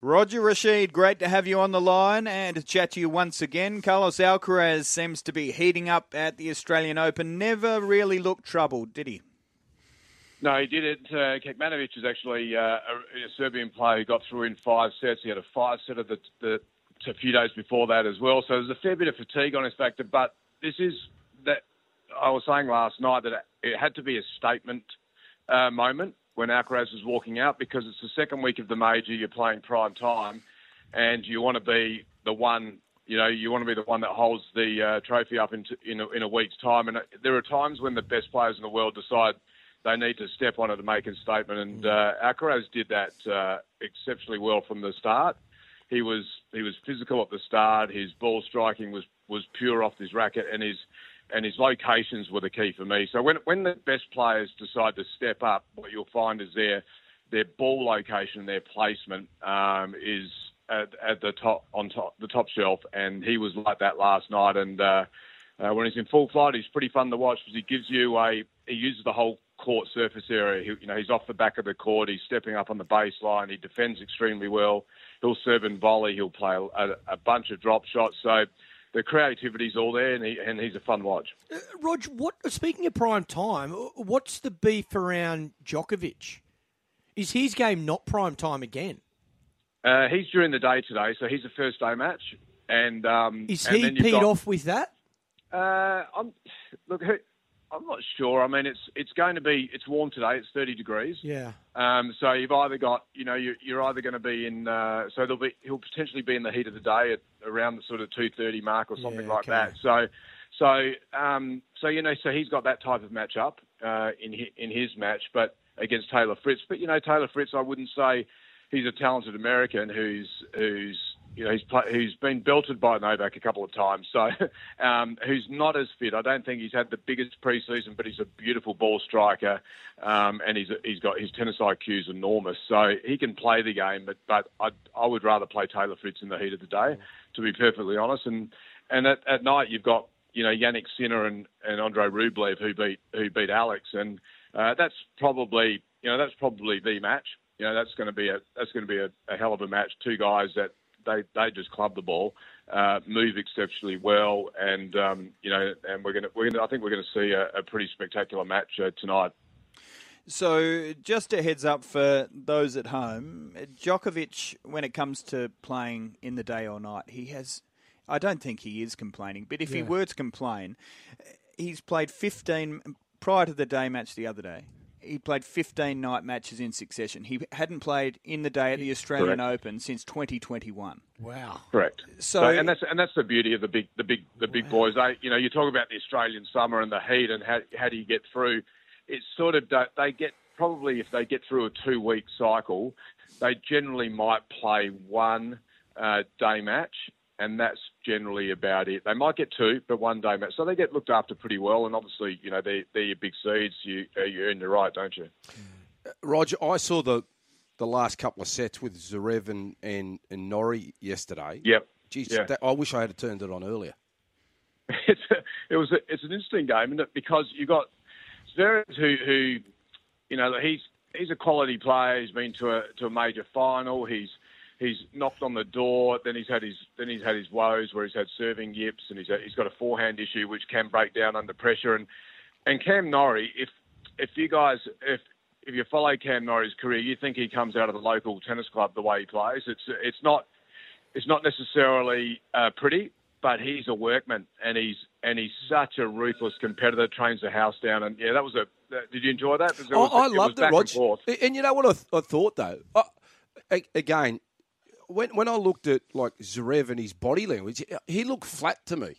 Roger Rasheed, great to have you on the line and to chat to you once again. Carlos Alcaraz seems to be heating up at the Australian Open. Never really looked troubled, did he? No, he did it. Uh, Kecmanovic is actually uh, a, a, Serbian player who got through in five sets. He had a five set of the, the a few days before that as well. So there's a fair bit of fatigue on his factor. But this is that I was saying last night that it had to be a statement uh, moment when Alcaraz was walking out because it's the second week of the major. You're playing prime time, and you want to be the one. You know, you want to be the one that holds the uh, trophy up in, in, a, in a week's time. And uh, there are times when the best players in the world decide they need to step on it and make a statement. And uh, Alcaraz did that uh, exceptionally well from the start. He was he was physical at the start. His ball striking was was pure off his racket, and his and his locations were the key for me. So when when the best players decide to step up, what you'll find is their their ball location, their placement um, is at, at, the top on top the top shelf, and he was like that last night. And uh, uh, when he's in full flight, he's pretty fun to watch because he gives you a he uses the whole court surface area. He, you know, he's off the back of the court. He's stepping up on the baseline. He defends extremely well. He'll serve and volley. He'll play a, a bunch of drop shots. So the creativity's all there, and, he, and he's a fun watch. Uh, Rog, what? Speaking of prime time, what's the beef around Djokovic? Is his game not prime time again? Uh, he's during the day today, so he's a first day match. And um, is and he peed got, off with that? Uh, I'm, look, I'm not sure. I mean, it's it's going to be it's warm today. It's 30 degrees. Yeah. Um, so you've either got you know you're, you're either going to be in uh, so there'll be he'll potentially be in the heat of the day at around the sort of 2:30 mark or something yeah, like okay. that. So so um, so you know so he's got that type of matchup uh, in in his match, but against Taylor Fritz. But you know Taylor Fritz, I wouldn't say he's a talented American who's who's you know, he's play, he's been belted by Novak a couple of times, so um, who's not as fit. I don't think he's had the biggest preseason, but he's a beautiful ball striker, um, and he's he's got his tennis IQ is enormous, so he can play the game. But but I I would rather play Taylor Fritz in the heat of the day, to be perfectly honest. And and at, at night you've got you know Jannik Sinner and, and Andre Rublev who beat who beat Alex, and uh, that's probably you know that's probably the match. You know that's going to be a that's going to be a, a hell of a match. Two guys that they they just club the ball, uh, move exceptionally well, and um, you know, and we're gonna we're gonna I think we're gonna see a, a pretty spectacular match uh, tonight. So, just a heads up for those at home, Djokovic, when it comes to playing in the day or night, he has. I don't think he is complaining, but if yeah. he were to complain, he's played 15 prior to the day match the other day he played 15 night matches in succession. He hadn't played in the day at the Australian Correct. Open since 2021. Wow. Correct. So, so, and that's and that's the beauty of the big the big the big wow. boys. They you know you talk about the Australian summer and the heat and how how do you get through? It's sort of they get probably if they get through a two week cycle, they generally might play one uh, day match and that's generally about it. They might get two, but one day match, so they get looked after pretty well. And obviously, you know, they're, they're your big seeds. You uh, you earn your right, don't you? Uh, Roger, I saw the the last couple of sets with Zverev and and, and Norrie yesterday. Yep. Geez, yeah. that, I wish I had turned it on earlier. it's a, it was a, it's an interesting game, isn't it? Because you got Zverev who who you know he's he's a quality player. He's been to a to a major final. He's he's knocked on the door. Then he's had his then he's had his woes where he's had serving yips, and he's he's got a forehand issue which can break down under pressure. And and Cam Norrie, if if you guys if if you follow Cam Norrie's career, you think he comes out of the local tennis club the way he plays. It's it's not it's not necessarily uh, pretty, but he's a workman and he's and he's such a ruthless competitor. Trains the house down, and yeah, that was a. Did you enjoy that? Was, I, I loved it, it Rog. And, and, you know what I, th- I thought though. I, again, when when I looked at like Zverev and his body language, he looked flat to me.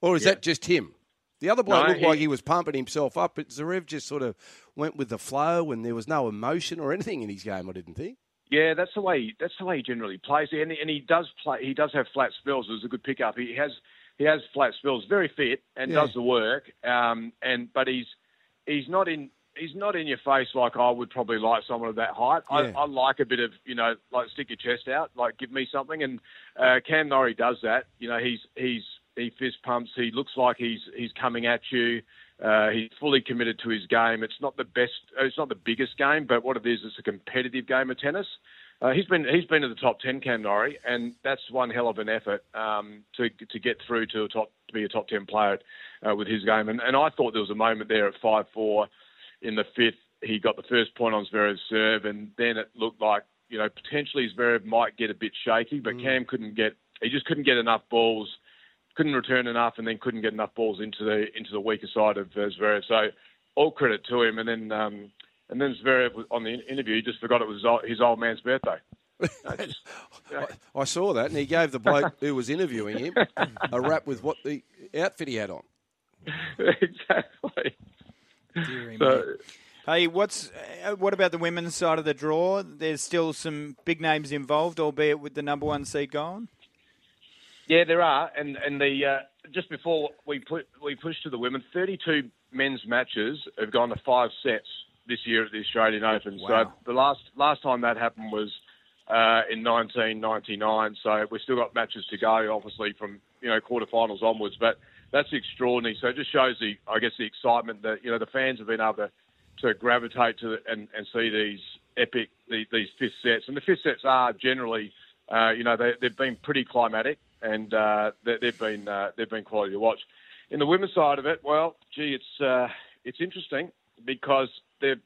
Or is yeah. that just him? The other bloke no, looked he, like he was pumping himself up, but Zverev just sort of went with the flow, and there was no emotion or anything in his game. I didn't think. Yeah, that's the way. That's the way he generally plays, and, and he does play. He does have flat spells. It was a good pickup. He has he has flat spells. Very fit and yeah. does the work. Um, and but he's he's not in he's not in your face like I would probably like someone of that height. Yeah. I, I, like a bit of, you know, like stick your chest out, like give me something. And uh, Cam Norrie does that. You know, he's he's he fist pumps. He looks like he's he's coming at you. Uh, he's fully committed to his game. It's not the best. It's not the biggest game, but what it is, it's a competitive game of tennis. uh, he's been he's been to the top ten, Cam Norrie, and that's one hell of an effort um, to to get through to a top to be a top ten player uh, with his game. And, and I thought there was a moment there at five four in the fifth. He got the first point on Zverev's serve, and then it looked like you know potentially Zverev might get a bit shaky, but mm. Cam couldn't get he just couldn't get enough balls, couldn't return enough, and then couldn't get enough balls into the into the weaker side of uh, Zverev. So all credit to him. And then um, and then Zverev on the interview, he just forgot it was his old man's birthday. just, you know. I, I, saw that, and he gave the bloke who was interviewing him a rap with what the outfit he had on. exactly. So, hey, what's uh, what about the women's side of the draw? There's still some big names involved, albeit with the number one seed gone. Yeah, there are, and and the uh, just before we put we push to the women, 32 men's matches have gone to five sets this year at the Australian Open. Wow. So the last last time that happened was uh, in 1999. So we've still got matches to go, obviously from you know quarterfinals onwards. But that's extraordinary. So it just shows the I guess the excitement that you know the fans have been able to to gravitate to and, and see these epic these, these fifth sets. And the fifth sets are generally uh, you know they, they've been pretty climatic and uh, they, have been uh, they've been quality to watch. In the women's side of it, well, gee, it's uh, it's interesting because the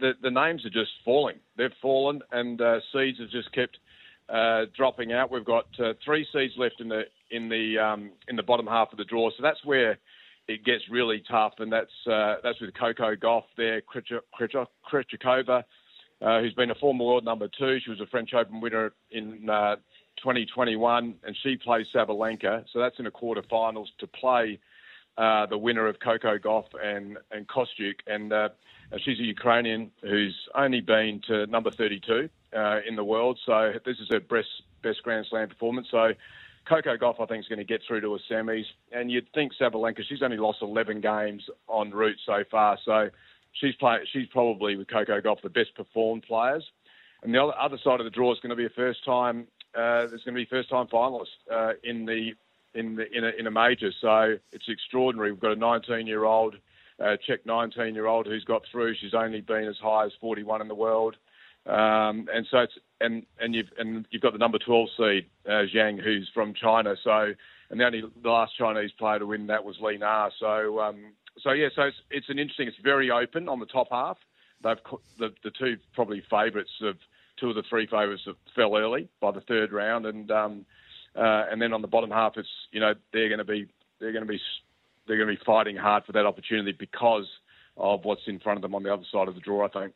the names are just falling. They've fallen, and uh, seeds have just kept uh, dropping out. We've got uh, three seeds left in the in the um, in the bottom half of the draw, so that's where it gets really tough, and that's uh, that's with Coco Gauff there, Krejcikova, uh, who's been a former world number two. She was a French Open winner in uh, 2021, and she plays Sabalenka, so that's in the quarterfinals to play uh, the winner of Coco Gauff and and Kostyuk, and uh, she's a Ukrainian who's only been to number 32 uh, in the world. So this is her best best Grand Slam performance. So Coco Gauff, I think, is going to get through to a semis, and you'd think Sabalenka, she's only lost 11 games en route so far. So she's play, she's probably with Coco Gauff the best performed players. And the other side of the draw is going to be a first time. Uh, there's going to be first time finalists uh, in the in the in a, in a major. So it's extraordinary. We've got a 19 year old uh, Czech 19 year old who's got through. She's only been as high as 41 in the world. Um, and so it's and and you've and you've got the number 12 seed uh, Zhang who's from China. So and the only the last Chinese player to win that was Li Na. So um, so yeah, so it's it's an interesting. It's very open on the top half. They've the the two probably favourites of two of the three favourites fell early by the third round, and um, uh, and then on the bottom half, it's you know they're going to be they're going to be they're going to be fighting hard for that opportunity because of what's in front of them on the other side of the draw. I think.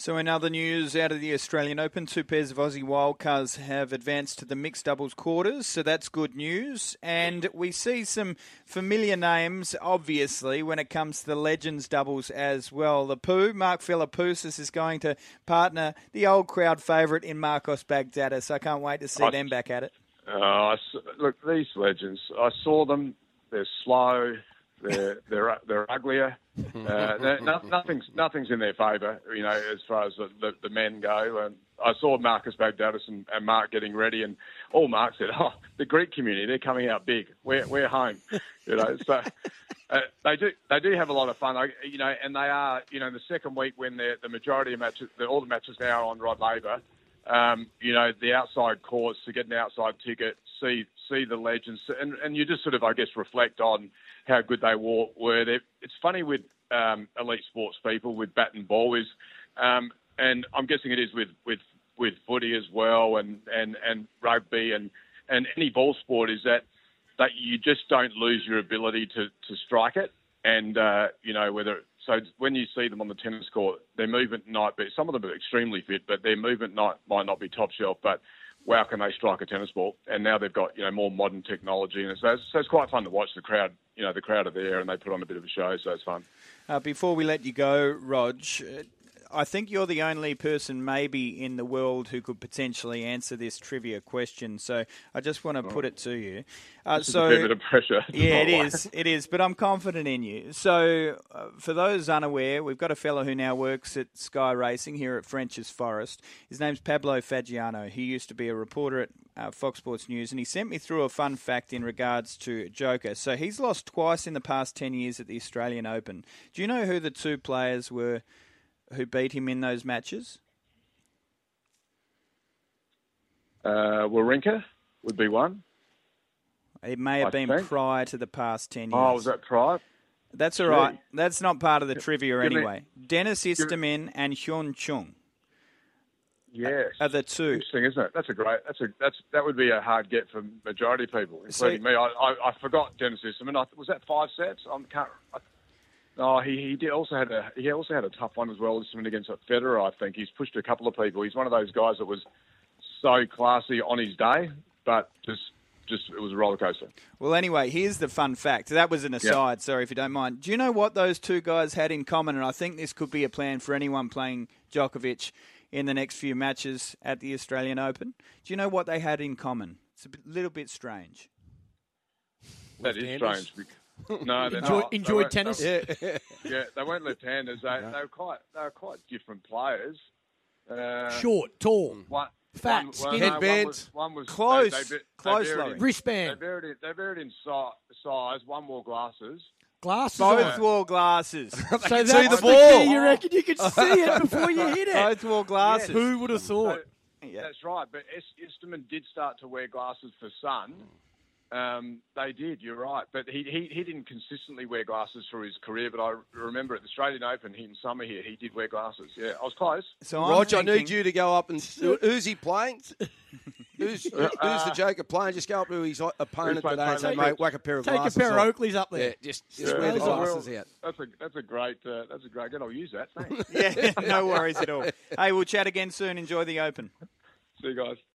So, in other news out of the Australian Open, two pairs of Aussie wildcards have advanced to the mixed doubles quarters, so that's good news. And we see some familiar names, obviously, when it comes to the Legends doubles as well. The Pooh, Mark Philippoussis, is going to partner the old crowd favourite in Marcos Baghdatis. So I can't wait to see I, them back at it. Uh, look, these legends, I saw them. They're slow. They're they're they're uglier. Uh, no, nothing's nothing's in their favour, you know, as far as the, the, the men go. And I saw Marcos Baghdatis and, and Mark getting ready, and all Mark said, "Oh, the Greek community, they're coming out big. We're we're home," you know. So. Uh, they do. They do have a lot of fun, like, you know, and they are, you know, the second week when the majority of matches, the, all the matches now are on Rod Laver, um, you know, the outside courts to get an outside ticket, see see the legends, and, and you just sort of, I guess, reflect on how good they were. They're, it's funny with um, elite sports people with bat and ball is, um, and I'm guessing it is with with with footy as well, and and and rugby and and any ball sport is that that you just don't lose your ability to to strike it, and uh, you know whether so when you see them on the tennis court, their movement might be some of them are extremely fit, but their movement might might not be top shelf. But wow, can they strike a tennis ball? And now they've got you know more modern technology, and so it's, so it's quite fun to watch the crowd. You know, the crowd are there, and they put on a bit of a show, so it's fun. Uh, before we let you go, Rog, I think you're the only person maybe in the world who could potentially answer this trivia question. So I just want to put it to you. Uh, so a bit of pressure. Yeah, it is. It is. But I'm confident in you. So uh, for those unaware, we've got a fellow who now works at Sky Racing here at Frenchs Forest. His name's Pablo Fagiano. He used to be a reporter at uh, Fox Sports News, and he sent me through a fun fact in regards to Joker. So he's lost twice in the past ten years at the Australian Open. Do you know who the two players were? Who beat him in those matches? Uh, Wawrinka would be one. It may have I been think. prior to the past 10 years. Oh, was that prior? That's all right. That's not part of the trivia anyway. Me, Denis Istomin and Hyeon Chung. Yes, are the two. Interesting, isn't it? That's a great. That's a that's that would be a hard get for majority of people, including See, me. I, I, I forgot Denis Istomin. I, was that five sets? I can't. I, oh, he he did also had a he also had a tough one as well. Istomin against Federer. I think he's pushed a couple of people. He's one of those guys that was so classy on his day, but just just it was a roller coaster. Well, anyway, here's the fun fact. That was an aside. Yep. Sorry if you don't mind. Do you know what those two guys had in common? And I think this could be a plan for anyone playing Djokovic in the next few matches at the Australian Open. Do you know what they had in common? It's a little bit strange. That is strange. No, enjoy, not. enjoy tennis. They yeah. yeah, they weren't left-handers. They, yeah. they were quite they were quite different players. Uh, Short, tall. One, Fat, one, skinny. Headband. One was, one was close. They, they, close, they Wristband. They varied, in, they varied in size. One wore glasses. Glasses. Both on. wore glasses. so that's see the ball. you reckon you could see it before you hit it? Both wore glasses. Yes. Who would have thought? So, yeah. That's right. But Istomin did start to wear glasses for sun um, they did. You're right, but he, he he didn't consistently wear glasses for his career. But I remember at the Australian Open in summer here, he did wear glasses. Yeah, I was close. So Roger, thinking... I need you to go up and who's he playing? who's, who's the Joker playing? Just go up to his opponent today and say, "Mate, whack a pair of take glasses." Take a pair of Oakleys up there. Yeah, just, just yeah, wear the glasses well, out. That's a that's a great uh, that's a great. Good, I'll use that. Thanks. yeah, no worries at all. Hey, we'll chat again soon. Enjoy the Open. See you guys.